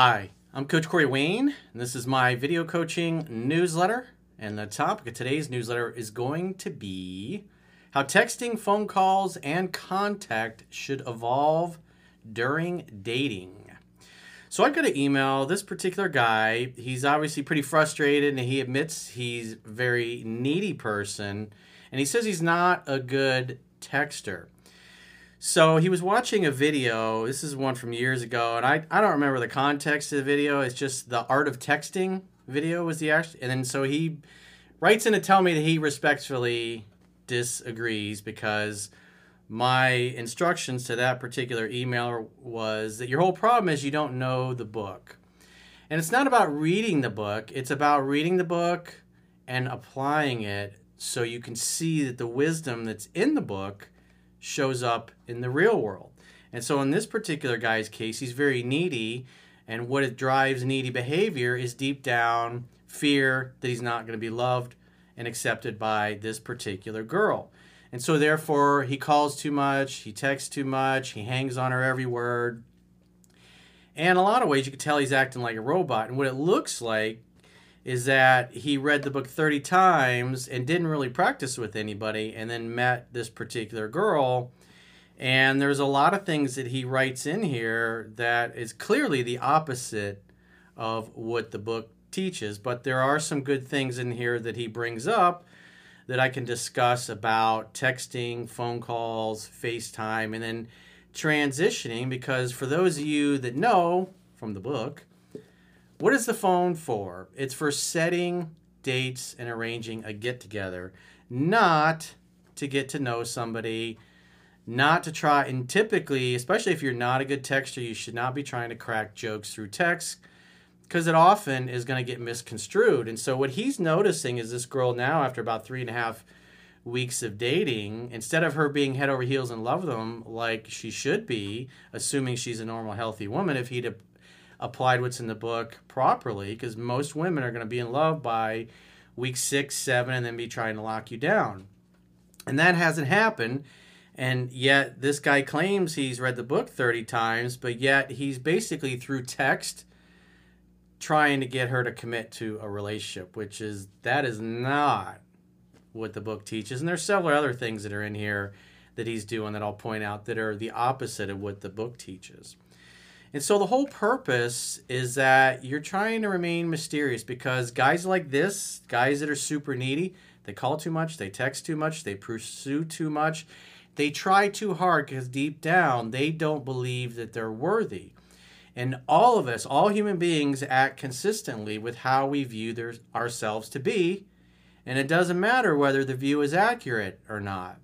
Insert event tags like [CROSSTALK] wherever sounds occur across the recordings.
Hi, I'm Coach Corey Wayne, and this is my video coaching newsletter. And the topic of today's newsletter is going to be how texting, phone calls, and contact should evolve during dating. So I got an email. This particular guy, he's obviously pretty frustrated, and he admits he's a very needy person, and he says he's not a good texter. So he was watching a video. This is one from years ago, and I, I don't remember the context of the video. It's just the art of texting video was the act, and then so he writes in to tell me that he respectfully disagrees because my instructions to that particular email was that your whole problem is you don't know the book. And it's not about reading the book, it's about reading the book and applying it so you can see that the wisdom that's in the book shows up in the real world. And so in this particular guy's case, he's very needy, and what drives needy behavior is deep down fear that he's not going to be loved and accepted by this particular girl. And so therefore he calls too much, he texts too much, he hangs on her every word. And a lot of ways you can tell he's acting like a robot. And what it looks like is that he read the book 30 times and didn't really practice with anybody and then met this particular girl. And there's a lot of things that he writes in here that is clearly the opposite of what the book teaches but there are some good things in here that he brings up that I can discuss about texting, phone calls, FaceTime and then transitioning because for those of you that know from the book what is the phone for? It's for setting dates and arranging a get together, not to get to know somebody, not to try. And typically, especially if you're not a good texter, you should not be trying to crack jokes through text because it often is going to get misconstrued. And so, what he's noticing is this girl now, after about three and a half weeks of dating, instead of her being head over heels in love with him like she should be, assuming she's a normal, healthy woman, if he'd applied what's in the book properly because most women are going to be in love by week six, seven, and then be trying to lock you down. And that hasn't happened. And yet, this guy claims he's read the book 30 times, but yet he's basically through text trying to get her to commit to a relationship, which is that is not what the book teaches. And there's several other things that are in here that he's doing that I'll point out that are the opposite of what the book teaches. And so the whole purpose is that you're trying to remain mysterious because guys like this, guys that are super needy, they call too much, they text too much, they pursue too much, they try too hard because deep down they don't believe that they're worthy. And all of us, all human beings, act consistently with how we view their, ourselves to be. And it doesn't matter whether the view is accurate or not.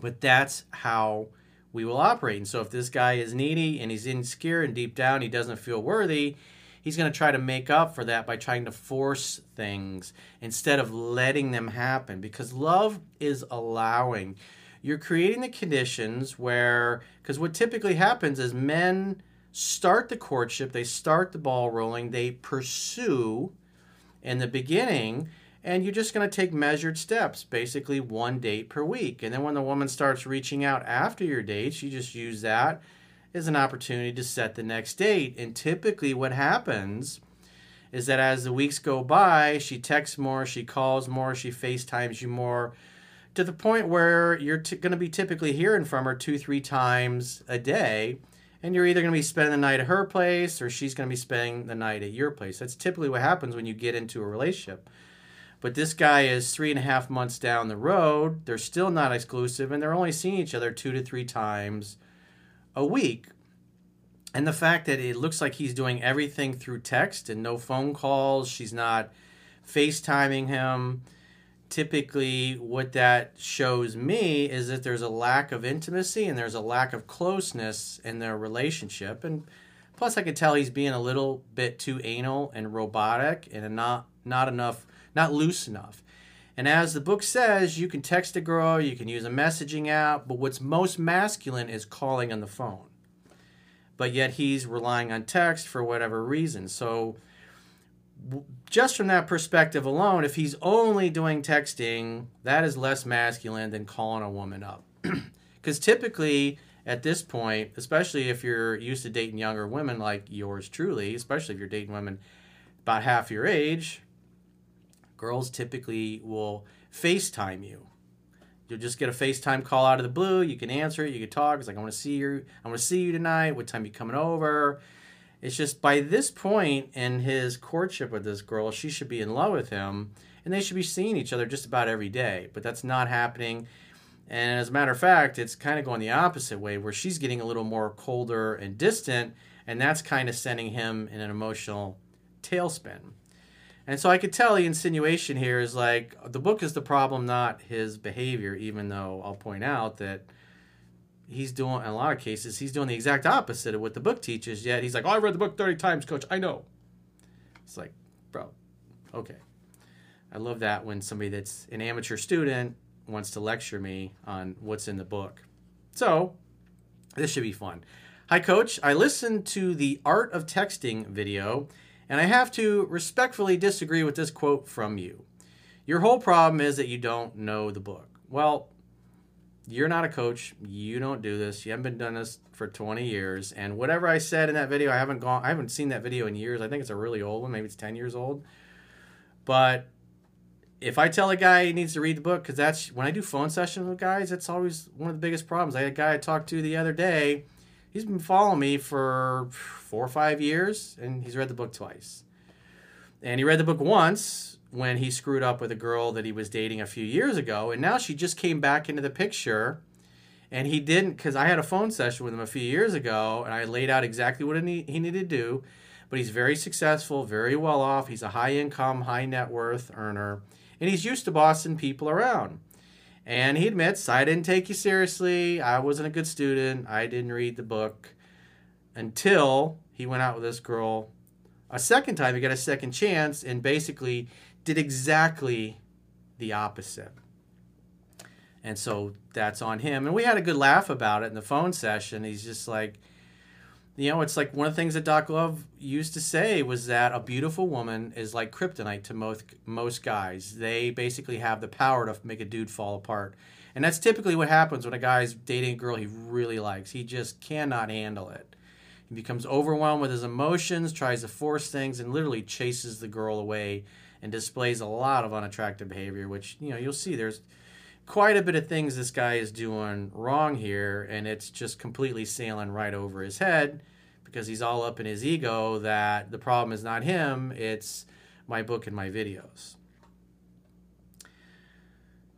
But that's how we will operate. And so if this guy is needy and he's insecure and deep down he doesn't feel worthy, he's going to try to make up for that by trying to force things instead of letting them happen because love is allowing. You're creating the conditions where, because what typically happens is men start the courtship, they start the ball rolling, they pursue in the beginning and you're just going to take measured steps, basically one date per week. And then when the woman starts reaching out after your dates, you just use that as an opportunity to set the next date. And typically, what happens is that as the weeks go by, she texts more, she calls more, she FaceTimes you more, to the point where you're t- going to be typically hearing from her two, three times a day. And you're either going to be spending the night at her place or she's going to be spending the night at your place. That's typically what happens when you get into a relationship. But this guy is three and a half months down the road. They're still not exclusive, and they're only seeing each other two to three times a week. And the fact that it looks like he's doing everything through text and no phone calls, she's not FaceTiming him. Typically, what that shows me is that there's a lack of intimacy and there's a lack of closeness in their relationship. And plus, I could tell he's being a little bit too anal and robotic and not not enough not loose enough. And as the book says, you can text a girl, you can use a messaging app, but what's most masculine is calling on the phone. But yet he's relying on text for whatever reason. So, just from that perspective alone, if he's only doing texting, that is less masculine than calling a woman up. [CLEARS THROAT] Because typically, at this point, especially if you're used to dating younger women like yours truly, especially if you're dating women about half your age, girls typically will FaceTime you. You'll just get a FaceTime call out of the blue. You can answer it. You can talk. It's like, I want to see you. I want to see you tonight. What time you coming over? It's just by this point in his courtship with this girl, she should be in love with him, and they should be seeing each other just about every day. But that's not happening. And as a matter of fact, it's kind of going the opposite way, where she's getting a little more colder and distant, and that's kind of sending him in an emotional tailspin. And so I could tell the insinuation here is like the book is the problem, not his behavior, even though I'll point out that he's doing, in a lot of cases, he's doing the exact opposite of what the book teaches, yet he's like, oh, I read the book 30 times, coach. I know. It's like, bro, okay. I love that when somebody that's an amateur student wants to lecture me on what's in the book. So, this should be fun. Hi, coach. I listened to the Art of Texting video, and I have to respectfully disagree with this quote from you. Your whole problem is that you don't know the book. Well, you're not a coach. You don't do this. You haven't been doing this for 20 years. And whatever I said in that video, I haven't gone I haven't seen that video in years. I think it's a really old one, maybe it's 10 years old. But if I tell a guy he needs to read the book, because that's when I do phone sessions with guys, that's always one of the biggest problems. I had a guy I talked to the other day. He's been following me for four or five years, and he's read the book twice. And he read the book once when he screwed up with a girl that he was dating a few years ago, and now she just came back into the picture. And he didn't, because I had a phone session with him a few years ago, and I laid out exactly what he needed to do. But he's very successful, very well off. He's a high income, high net worth earner and he's used to bossing people around. And he admits, I didn't take you seriously. I wasn't a good student. I didn't read the book until he went out with this girl a second time. He got a second chance and basically did exactly the opposite. And so that's on him. And we had a good laugh about it in the phone session. He's just like, you know, it's like one of the things that Doc Love used to say was that a beautiful woman is like kryptonite to most most guys. They basically have the power to make a dude fall apart. And that's typically what happens when a guy's dating a girl he really likes. He just cannot handle it. He becomes overwhelmed with his emotions, tries to force things, and literally chases the girl away and displays a lot of unattractive behavior, which, you know, you'll see there's quite a bit of things this guy is doing wrong here, and it's just completely sailing right over his head because he's all up in his ego that the problem is not him, it's my book and my videos.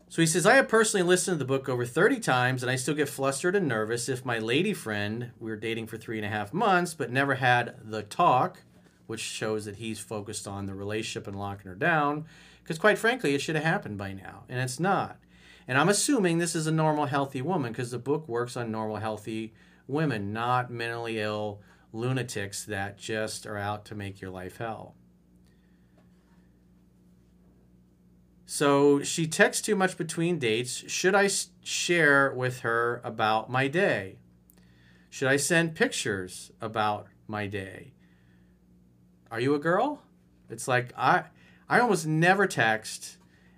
So he says, I have personally listened to the book over 30 times, and I still get flustered and nervous if my lady friend, we were dating for three and a half months, but never had the talk, which shows that he's focused on the relationship and locking her down, because quite frankly, it should have happened by now, and it's not. And I'm assuming this is a normal, healthy woman because the book works on normal, healthy women, not mentally ill lunatics that just are out to make your life hell. So she texts too much between dates. Should I share with her about my day? Should I send pictures about my day? Are you a girl? It's like I I almost never text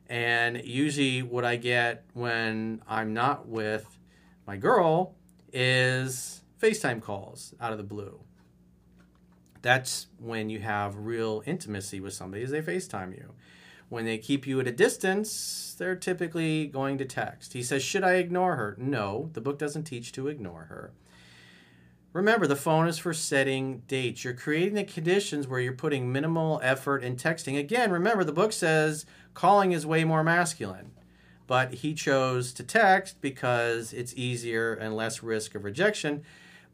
and usually, what I get when I'm not with my girl is FaceTime calls out of the blue. That's when you have real intimacy with somebody, is they FaceTime you. When they keep you at a distance, they're typically going to text. He says, Should I ignore her? No, the book doesn't teach to ignore her. Remember, the phone is for setting dates. You're creating the conditions where you're putting minimal effort in texting. Again, remember, the book says calling is way more masculine. But he chose to text because it's easier and less risk of rejection.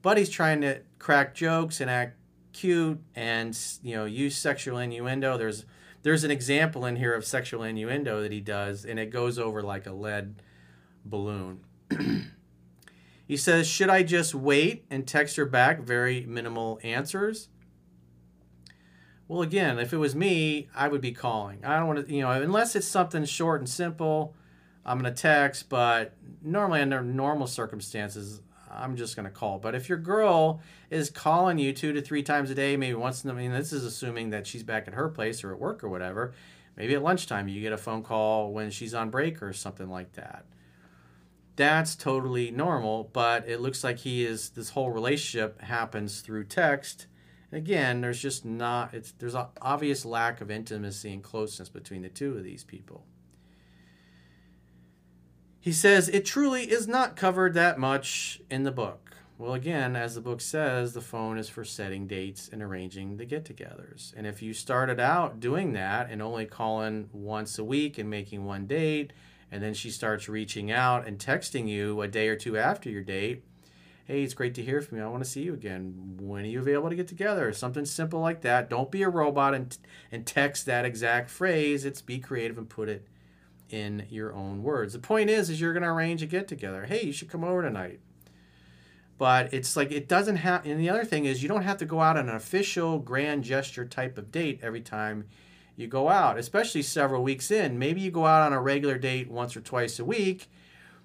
But he's trying to crack jokes and act cute and you know use sexual innuendo. There's there's an example in here of sexual innuendo that he does, and it goes over like a lead balloon. [CLEARS THROAT] He says, Should I just wait and text her back? Very minimal answers. Well, again, if it was me, I would be calling. I don't want to, you know, unless it's something short and simple, I'm going to text, but normally under normal circumstances, I'm just going to call. But if your girl is calling you two to three times a day, maybe once I mean, this is assuming that she's back at her place or at work or whatever. Maybe at lunchtime you get a phone call when she's on break or something like that that's totally normal. But it looks like he is this whole relationship happens through text. And again, there's just not it's there's an obvious lack of intimacy and closeness between the two of these people. He says it truly is not covered that much in the book. Well, again, as the book says, the phone is for setting dates and arranging the get togethers. And if you started out doing that and only calling once a week and making one date, and then she starts reaching out and texting you a day or two after your date, hey, it's great to hear from you. I want to see you again. When are you available to get together? Something simple like that. Don't be a robot and, and text that exact phrase. It's be creative and put it in your own words. The point is, is you're going to arrange a get together. Hey, you should come over tonight but it's like it doesn't have and the other thing is you don't have to go out on an official grand gesture type of date every time you go out especially several weeks in maybe you go out on a regular date once or twice a week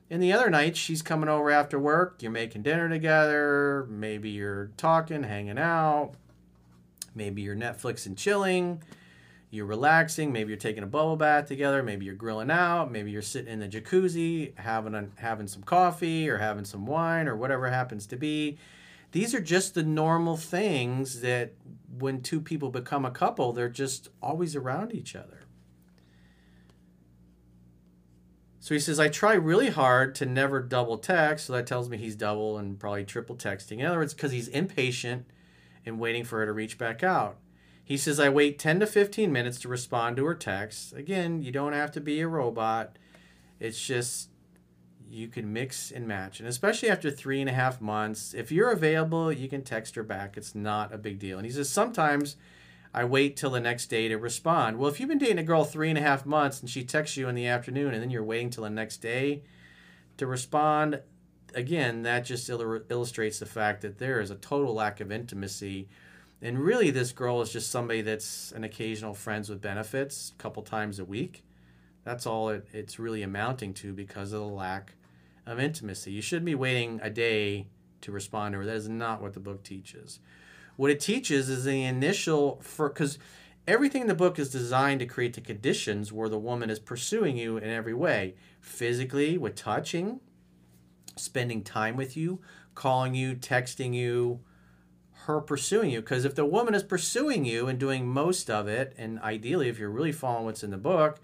and the other night she's coming over after work you're making dinner together maybe you're talking hanging out maybe you're netflix and chilling you're relaxing. Maybe you're taking a bubble bath together. Maybe you're grilling out. Maybe you're sitting in the jacuzzi having a, having some coffee or having some wine or whatever happens to be. These are just the normal things that when two people become a couple, they're just always around each other. So he says, I try really hard to never double text. So that tells me he's double and probably triple texting. In other words, because he's impatient and waiting for her to reach back out. He says, I wait 10 to 15 minutes to respond to her text. Again, you don't have to be a robot. It's just you can mix and match. And especially after three and a half months, if you're available, you can text her back. It's not a big deal. And he says, sometimes I wait till the next day to respond. Well, if you've been dating a girl three and a half months and she texts you in the afternoon and then you're waiting till the next day to respond, again, that just illustrates the fact that there is a total lack of intimacy and really, this girl is just somebody that's an occasional friends with benefits a couple times a week. That's all it, it's really amounting to because of the lack of intimacy. You shouldn't be waiting a day to respond to her. That is not what the book teaches. What it teaches is the initial, for because everything in the book is designed to create the conditions where the woman is pursuing you in every way physically, with touching, spending time with you, calling you, texting you, her pursuing you. Because if the woman is pursuing you and doing most of it, and ideally, if you're really following what's in the book,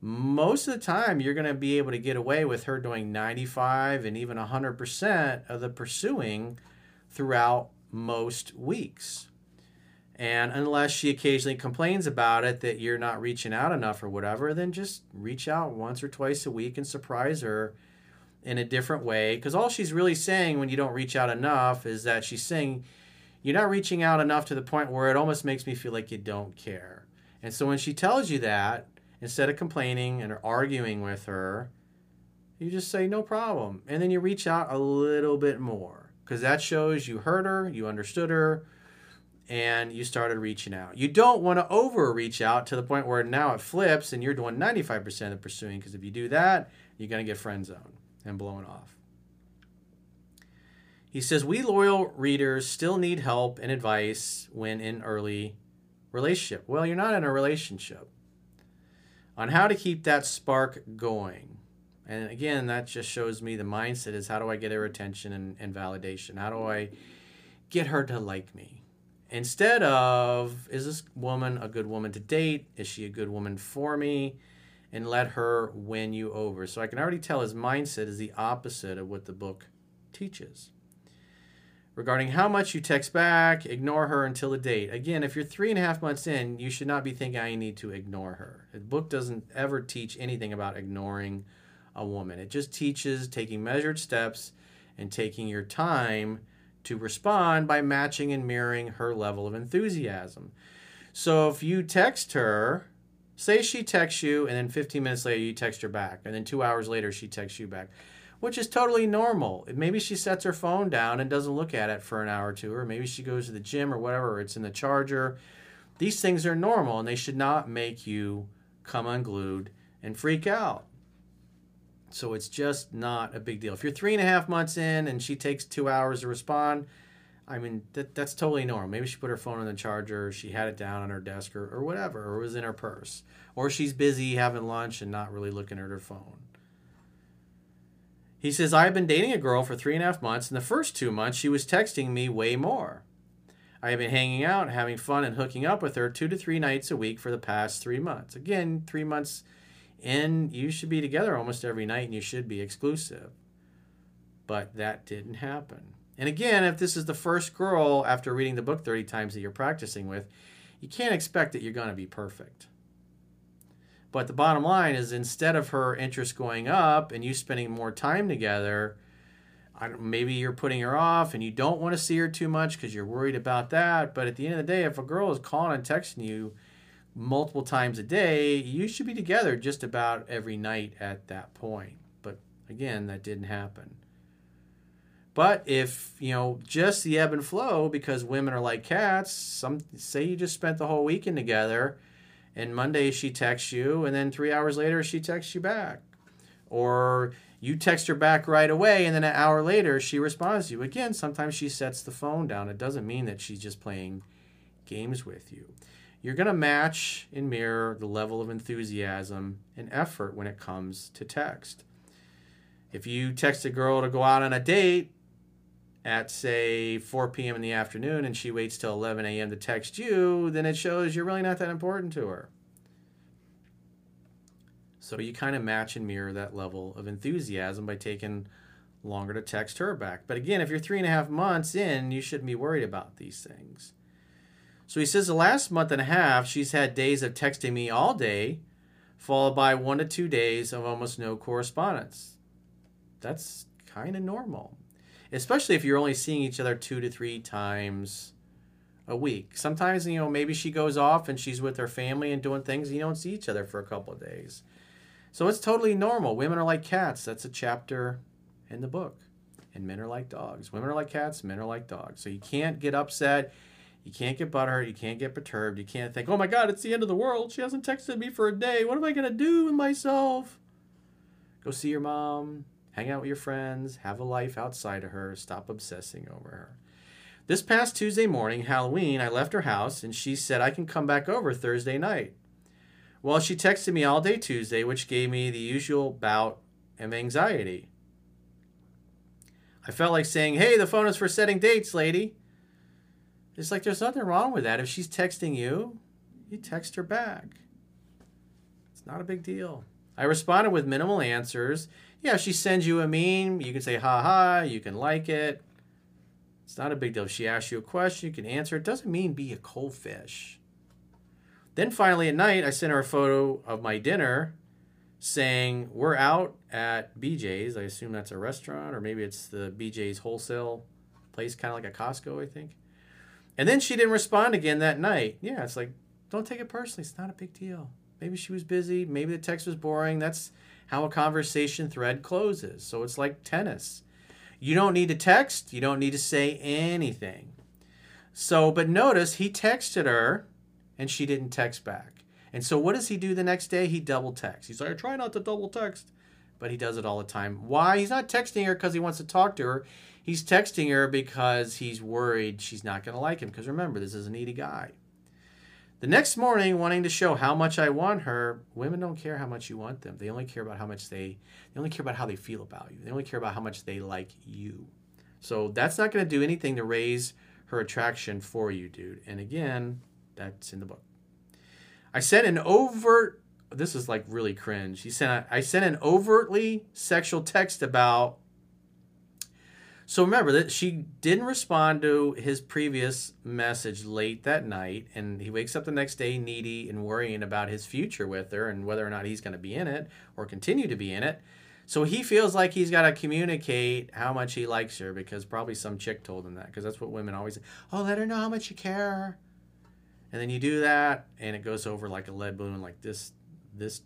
most of the time you're going to be able to get away with her doing 95 and even 100% of the pursuing throughout most weeks. And unless she occasionally complains about it that you're not reaching out enough or whatever, then just reach out once or twice a week and surprise her in a different way. Because all she's really saying when you don't reach out enough is that she's saying, you're not reaching out enough to the point where it almost makes me feel like you don't care. And so when she tells you that, instead of complaining and arguing with her, you just say, no problem. And then you reach out a little bit more because that shows you heard her, you understood her, and you started reaching out. You don't want to over reach out to the point where now it flips and you're doing 95% of pursuing because if you do that, you're going to get friend zone and blown off. He says, We loyal readers still need help and advice when in early relationship. Well, you're not in a relationship. On how to keep that spark going. And again, that just shows me the mindset is how do I get her attention and, and validation? How do I get her to like me? Instead of, is this woman a good woman to date? Is she a good woman for me? And let her win you over. So I can already tell his mindset is the opposite of what the book teaches regarding how much you text back, ignore her until the date. Again, if you're three and a half months in, you should not be thinking I need to ignore her. The book doesn't ever teach anything about ignoring a woman. It just teaches taking measured steps and taking your time to respond by matching and mirroring her level of enthusiasm. So if you text her, say she texts you, and then 15 minutes later you text her back, and then two hours later she texts you back which is totally normal. Maybe she sets her phone down and doesn't look at it for an hour or two, or maybe she goes to the gym or whatever, it's in the charger. These things are normal and they should not make you come unglued and freak out. So it's just not a big deal. If you're three and a half months in and she takes two hours to respond, I mean, that, that's totally normal. Maybe she put her phone on the charger, she had it down on her desk or, or whatever, or it was in her purse. Or she's busy having lunch and not really looking at her phone He says, I've been dating a girl for three and a half months. and the first two months, she was texting me way more. I have been hanging out, having fun, and hooking up with her two to three nights a week for the past three months. Again, three months in, you should be together almost every night and you should be exclusive. But that didn't happen. And again, if this is the first girl after reading the book 30 times that you're practicing with, you can't expect that you're going to be perfect. But the bottom line is instead of her interest going up and you spending more time together, maybe you're putting her off and you don't want to see her too much because you're worried about that. But at the end of the day, if a girl is calling and texting you multiple times a day, you should be together just about every night at that point. But again, that didn't happen. But if, you know, just the ebb and flow, because women are like cats, some say you just spent the whole weekend together and Monday she texts you, and then three hours later she texts you back. Or you text her back right away, and then an hour later she responds to you. Again, sometimes she sets the phone down. It doesn't mean that she's just playing games with you. You're going to match and mirror the level of enthusiasm and effort when it comes to text. If you text a girl to go out on a date at, say, 4 p.m. in the afternoon and she waits till 11 a.m. to text you, then it shows you're really not that important to her. So you kind of match and mirror that level of enthusiasm by taking longer to text her back. But again, if you're three and a half months in, you shouldn't be worried about these things. So he says the last month and a half, she's had days of texting me all day, followed by one to two days of almost no correspondence. That's kind of normal especially if you're only seeing each other two to three times a week. Sometimes, you know, maybe she goes off and she's with her family and doing things, and you don't see each other for a couple of days. So it's totally normal. Women are like cats. That's a chapter in the book. And men are like dogs. Women are like cats, men are like dogs. So you can't get upset. You can't get butthurt. You can't get perturbed. You can't think, oh my God, it's the end of the world. She hasn't texted me for a day. What am I going to do with myself? Go see your mom hang out with your friends, have a life outside of her, stop obsessing over her. This past Tuesday morning, Halloween, I left her house and she said I can come back over Thursday night. Well, she texted me all day Tuesday, which gave me the usual bout of anxiety. I felt like saying, Hey, the phone is for setting dates, lady. It's like there's nothing wrong with that. If she's texting you, you text her back. It's not a big deal. I responded with minimal answers yeah, she sends you a meme, you can say ha ha, you can like it. It's not a big deal. If she asks you a question, you can answer. It doesn't mean be a cold fish. Then finally at night, I sent her a photo of my dinner saying, We're out at BJ's. I assume that's a restaurant, or maybe it's the BJ's wholesale place, kind of like a Costco, I think. And then she didn't respond again that night. Yeah, it's like, don't take it personally. It's not a big deal. Maybe she was busy. Maybe the text was boring. That's how a conversation thread closes. So it's like tennis. You don't need to text, you don't need to say anything. So, but notice he texted her and she didn't text back. And so what does he do the next day? He double texts. He's like, I try not to double text, but he does it all the time. Why? He's not texting her because he wants to talk to her. He's texting her because he's worried she's not going to like him. Because remember, this is a needy guy. The next morning, wanting to show how much I want her, women don't care how much you want them. They only care about how much they, they only care about how they feel about you. They only care about how much they like you. So that's not going to do anything to raise her attraction for you, dude. And again, that's in the book. I sent an overt, this is like really cringe. He sent, I sent an overtly sexual text about so remember that she didn't respond to his previous message late that night, and he wakes up the next day needy and worrying about his future with her and whether or not he's going to be in it or continue to be in it. So he feels like he's got to communicate how much he likes her because probably some chick told him that because that's what women always say. Oh, let her know how much you care. And then you do that, and it goes over like a lead balloon, like this this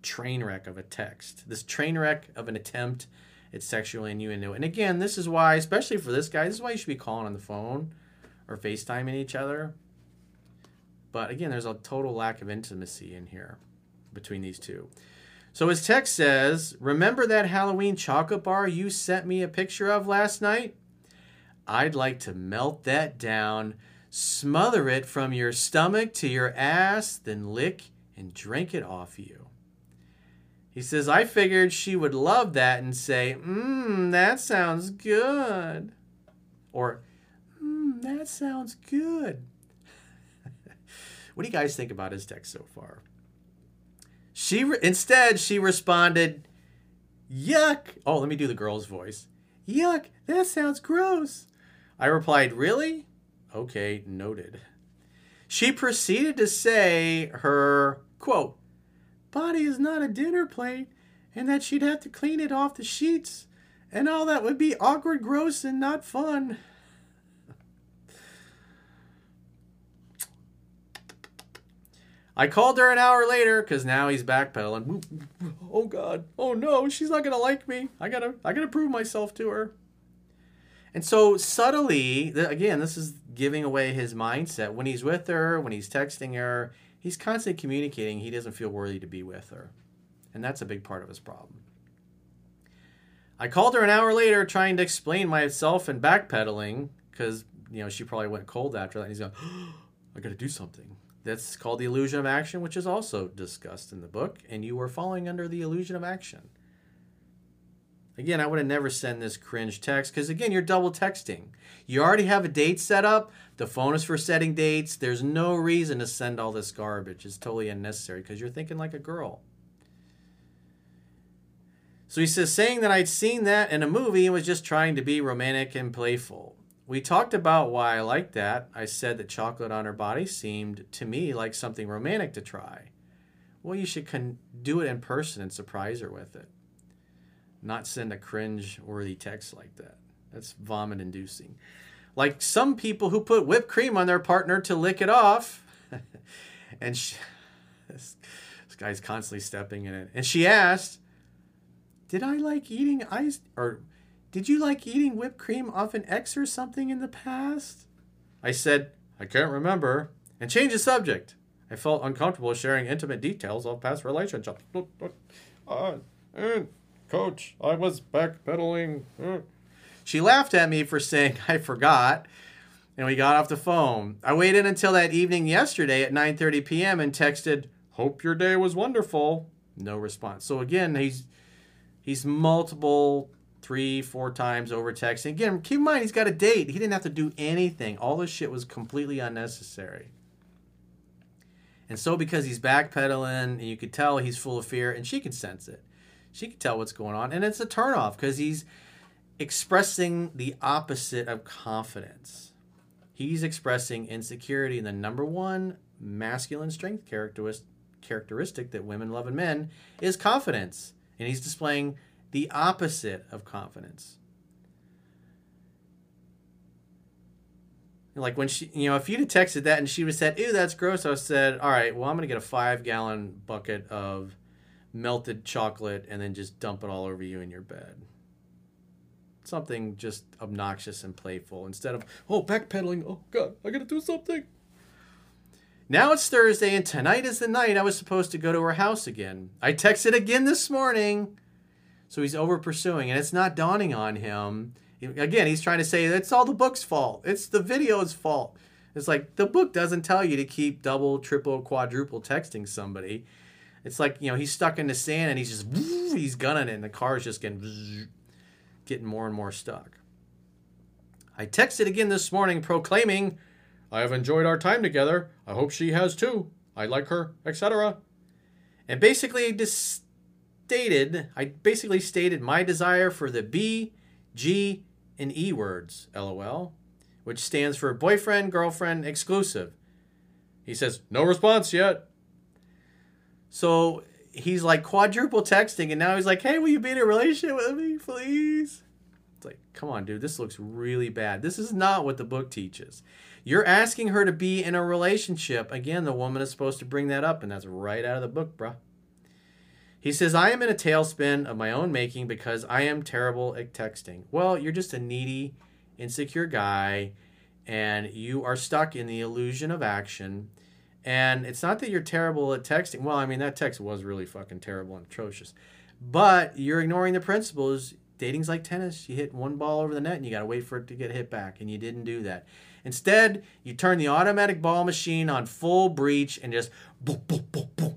train wreck of a text, this train wreck of an attempt it's sexual innuendo. And again, this is why, especially for this guy, this is why you should be calling on the phone or FaceTiming each other. But again, there's a total lack of intimacy in here between these two. So his text says, Remember that Halloween chocolate bar you sent me a picture of last night? I'd like to melt that down, smother it from your stomach to your ass, then lick and drink it off you. He says, I figured she would love that and say, Mmm, that sounds good. Or, Mmm, that sounds good. [LAUGHS] what do you guys think about his text so far? She re- instead she responded, "Yuck." Oh, let me do the girl's voice. "Yuck, that sounds gross." I replied, "Really?" Okay, noted. She proceeded to say her quote, "Body is not a dinner plate." And that she'd have to clean it off the sheets, and all that would be awkward, gross, and not fun. I called her an hour later because now he's backpedaling. Oh God! Oh no! She's not gonna like me. I gotta, I gotta prove myself to her. And so subtly, again, this is giving away his mindset. When he's with her, when he's texting her, he's constantly communicating he doesn't feel worthy to be with her, and that's a big part of his problem. I called her an hour later, trying to explain myself and backpedaling because you know she probably went cold after that. And he's going, oh, [GASPS] "I got to do something." That's called the illusion of action, which is also discussed in the book, and you are falling under the illusion of action. Again, I would have never sent this cringe text because, again, you're double texting. You already have a date set up. The phone is for setting dates. There's no reason to send all this garbage. It's totally unnecessary because you're thinking like a girl. So he says, saying that I'd seen that in a movie and was just trying to be romantic and playful. We talked about why I liked that. I said that chocolate on her body seemed to me like something romantic to try. Well, you should con- do it in person and surprise her with it. Not send a cringe worthy text like that. That's vomit inducing. Like some people who put whipped cream on their partner to lick it off. [LAUGHS] and she, this, this guy's constantly stepping in it. And she asked, Did I like eating ice or did you like eating whipped cream off an X or something in the past? I said, I can't remember, and changed the subject. I felt uncomfortable sharing intimate details of past relationships. Uh, and coach, I was backpedaling. She laughed at me for saying I forgot, and we got off the phone. I waited until that evening yesterday at 9:30 p.m. and texted, "Hope your day was wonderful." No response. So again, he's he's multiple three, four times over texting. Again, keep in mind he's got a date. He didn't have to do anything. All this shit was completely unnecessary. And so because he's backpedaling and you could tell he's full of fear and she can sense it. She can tell what's going on. And it's a turnoff because he's expressing the opposite of confidence. He's expressing insecurity. And the number one masculine strength characteristic that women love in men is confidence. And he's displaying the opposite of confidence. Like when she, you know, if you'd have texted that and she would have said, ew, that's gross, I would have said, all right, well, I'm to get a five gallon bucket of melted chocolate and then just dump it all over you in your bed. Something just obnoxious and playful instead of, oh, backpedaling. Oh, God, I got to do something. Now it's Thursday and tonight is the night I was supposed to go to her house again. I texted again this morning. So he's over pursuing, and it's not dawning on him. Again, he's trying to say it's all the book's fault. It's the video's fault. It's like the book doesn't tell you to keep double, triple, quadruple texting somebody. It's like you know he's stuck in the sand and he's just [LAUGHS] he's gunning it, and the car is just getting [LAUGHS] getting more and more stuck. I texted again this morning proclaiming, "I have enjoyed our time together. I hope she has too. I like her, etc." And basically, just stated, I basically stated my desire for the B, G, and E words, lol, which stands for boyfriend, girlfriend, exclusive. He says, no response yet. So he's like quadruple texting, and now he's like, hey, will you be in a relationship with me, please? It's like, come on, dude, this looks really bad. This is not what the book teaches. You're asking her to be in a relationship. Again, the woman is supposed to bring that up, and that's right out of the book, bruh. He says, I am in a tailspin of my own making because I am terrible at texting. Well, you're just a needy, insecure guy, and you are stuck in the illusion of action. And it's not that you're terrible at texting. Well, I mean, that text was really fucking terrible and atrocious. But you're ignoring the principles. Dating's like tennis. You hit one ball over the net and you got to wait for it to get hit back. And you didn't do that. Instead, you turn the automatic ball machine on full breach and just boom, boom, boom, boom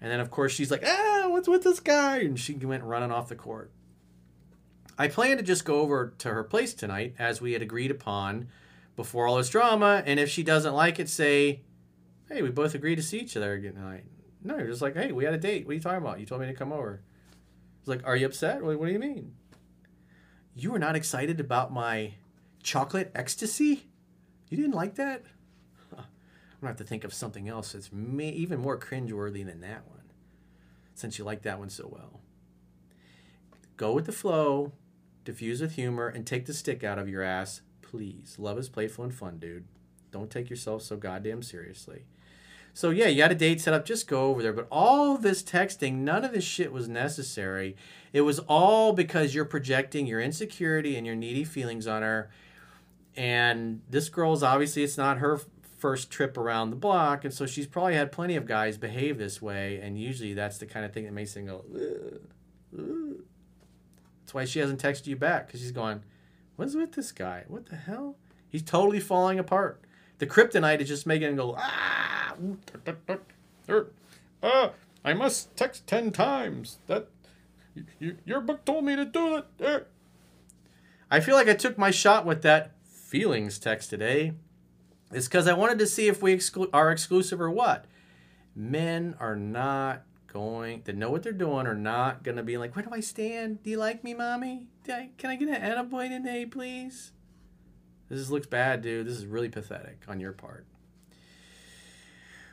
And then, of course, she's like, ah, what's with this guy? And she went running off the court. I plan to just go over to her place tonight, as we had agreed upon before all this drama. And if she doesn't like it, say, hey, we both agreed to see each other again tonight. No, you're just like, hey, we had a date. What are you talking about? You told me to come over. It's like, are you upset? What, what do you mean? You were not excited about my chocolate ecstasy? You didn't like that? I'm gonna have to think of something else that's may, even more cringeworthy than that one, since you like that one so well. Go with the flow, diffuse with humor, and take the stick out of your ass, please. Love is playful and fun, dude. Don't take yourself so goddamn seriously. So yeah, you had a date set up, just go over there. But all this texting, none of this shit was necessary. It was all because you're projecting your insecurity and your needy feelings on her. And this girl's obviously it's not her first trip around the block, and so she's probably had plenty of guys behave this way, and usually that's the kind of thing that makes them go. Ugh, ugh. That's why she hasn't texted you back because she's going, "What's with this guy? What the hell? He's totally falling apart." The kryptonite is just making him go ah. Uh, I must text ten times. That y- your book told me to do it. Uh. I feel like I took my shot with that feelings text today. It's because I wanted to see if we exclu- are exclusive or what. Men are not going to know what they're doing are not going to be like, where do I stand? Do you like me, mommy? I, can I get an attaboy today, please? This looks bad, dude. This is really pathetic on your part.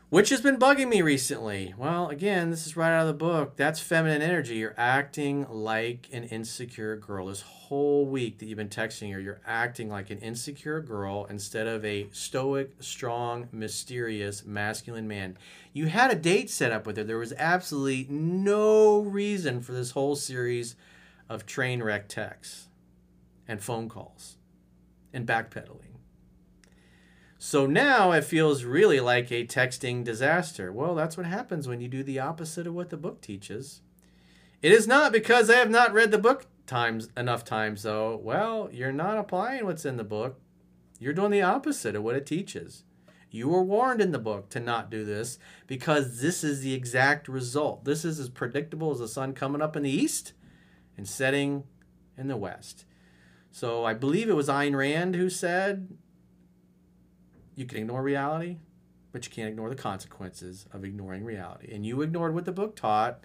Which has been bugging me recently? Well, again, this is right out of the book. That's feminine energy. You're acting like an insecure girl. This whole week that you've been texting her, you're acting like an insecure girl instead of a stoic, strong, mysterious, masculine man. You had a date set up with her. There was absolutely no reason for this whole series of train wreck texts and phone calls and backpedaling. So now it feels really like a texting disaster. Well, that's what happens when you do the opposite of what the book teaches. It is not because I have not read the book times enough times though. Well, you're not applying what's in the book. You're doing the opposite of what it teaches. You were warned in the book to not do this because this is the exact result. This is as predictable as the sun coming up in the east and setting in the west. So I believe it was Ayn Rand who said you can ignore reality, but you can't ignore the consequences of ignoring reality. And you ignored what the book taught,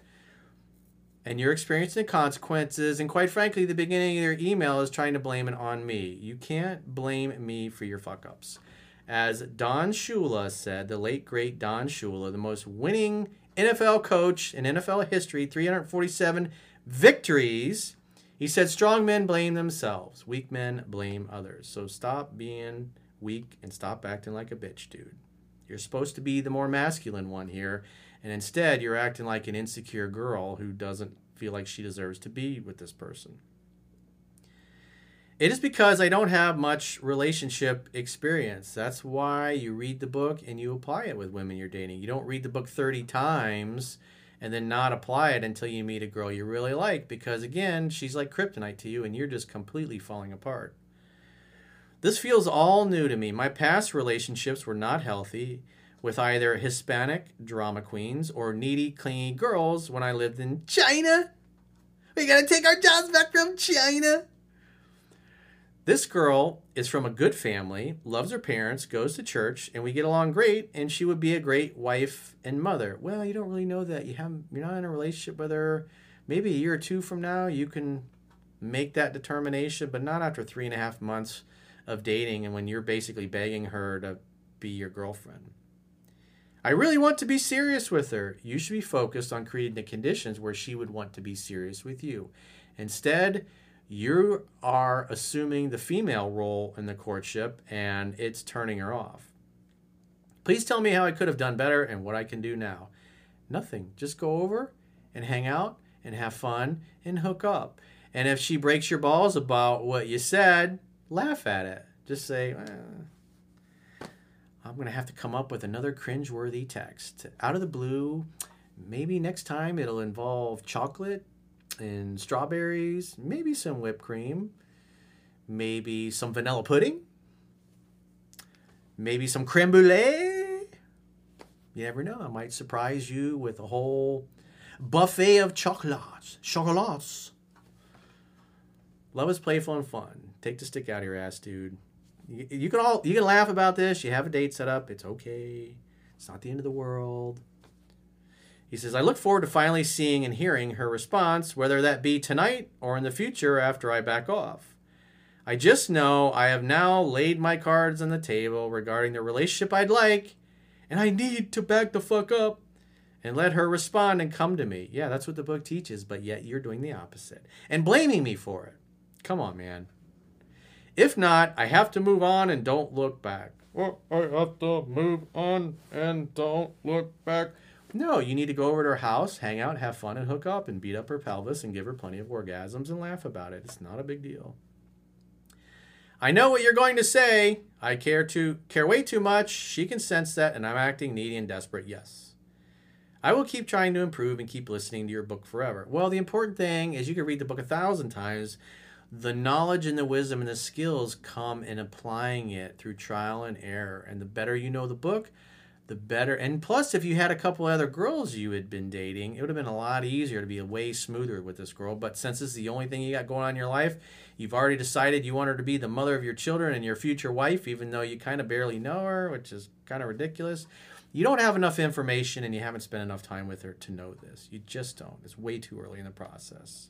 and you're experiencing the consequences. And quite frankly, the beginning of your email is trying to blame it on me. You can't blame me for your fuck ups. As Don Shula said, the late great Don Shula, the most winning NFL coach in NFL history, 347 victories. He said, Strong men blame themselves, weak men blame others. So stop being weak and stop acting like a bitch, dude. You're supposed to be the more masculine one here, and instead you're acting like an insecure girl who doesn't feel like she deserves to be with this person. It is because I don't have much relationship experience. That's why you read the book and you apply it with women you're dating. You don't read the book 30 times and then not apply it until you meet a girl you really like because, again, she's like kryptonite to you and you're just completely falling apart. This feels all new to me. My past relationships were not healthy with either Hispanic drama queens or needy, clingy girls when I lived in China. We gotta take our jobs back from China. This girl is from a good family, loves her parents, goes to church, and we get along great, and she would be a great wife and mother. Well, you don't really know that. You have you're not in a relationship with her. Maybe a year or two from now you can make that determination, but not after three and a half months of dating and when you're basically begging her to be your girlfriend. I really want to be serious with her. You should be focused on creating the conditions where she would want to be serious with you. Instead, you are assuming the female role in the courtship and it's turning her off. Please tell me how I could have done better and what I can do now. Nothing. Just go over and hang out and have fun and hook up. And if she breaks your balls about what you said, laugh at it. Just say, eh, I'm going to have to come up with another cringe-worthy text. Out of the blue, maybe next time it'll involve chocolate and strawberries, maybe some whipped cream, maybe some vanilla pudding, maybe some creme brulee, You never know. I might surprise you with a whole buffet of chocolates. Chocolates. Love is playful and fun. Take the stick out of your ass, dude. You, you can all you can laugh about this. You have a date set up. It's okay. It's not the end of the world. He says, I look forward to finally seeing and hearing her response, whether that be tonight or in the future after I back off. I just know I have now laid my cards on the table regarding the relationship I'd like, and I need to back the fuck up and let her respond and come to me. Yeah, that's what the book teaches, but yet you're doing the opposite and blaming me for it. Come on, man. If not, I have to move on and don't look back. Well, I have to move on and don't look back. No, you need to go over to her house, hang out, have fun, and hook up and beat up her pelvis and give her plenty of orgasms and laugh about it. It's not a big deal. I know what you're going to say. I care to care way too much. She can sense that, and I'm acting needy and desperate. Yes. I will keep trying to improve and keep listening to your book forever. Well, the important thing is you can read the book a thousand times. The knowledge and the wisdom and the skills come in applying it through trial and error. And the better you know the book, the better. And plus, if you had a couple other girls you had been dating, it would have been a lot easier to be way smoother with this girl. But since this is the only thing you got going on in your life, you've already decided you want her to be the mother of your children and your future wife, even though you kind of barely know her, which is kind of ridiculous. You don't have enough information and you haven't spent enough time with her to know this. You just don't. It's way too early in the process.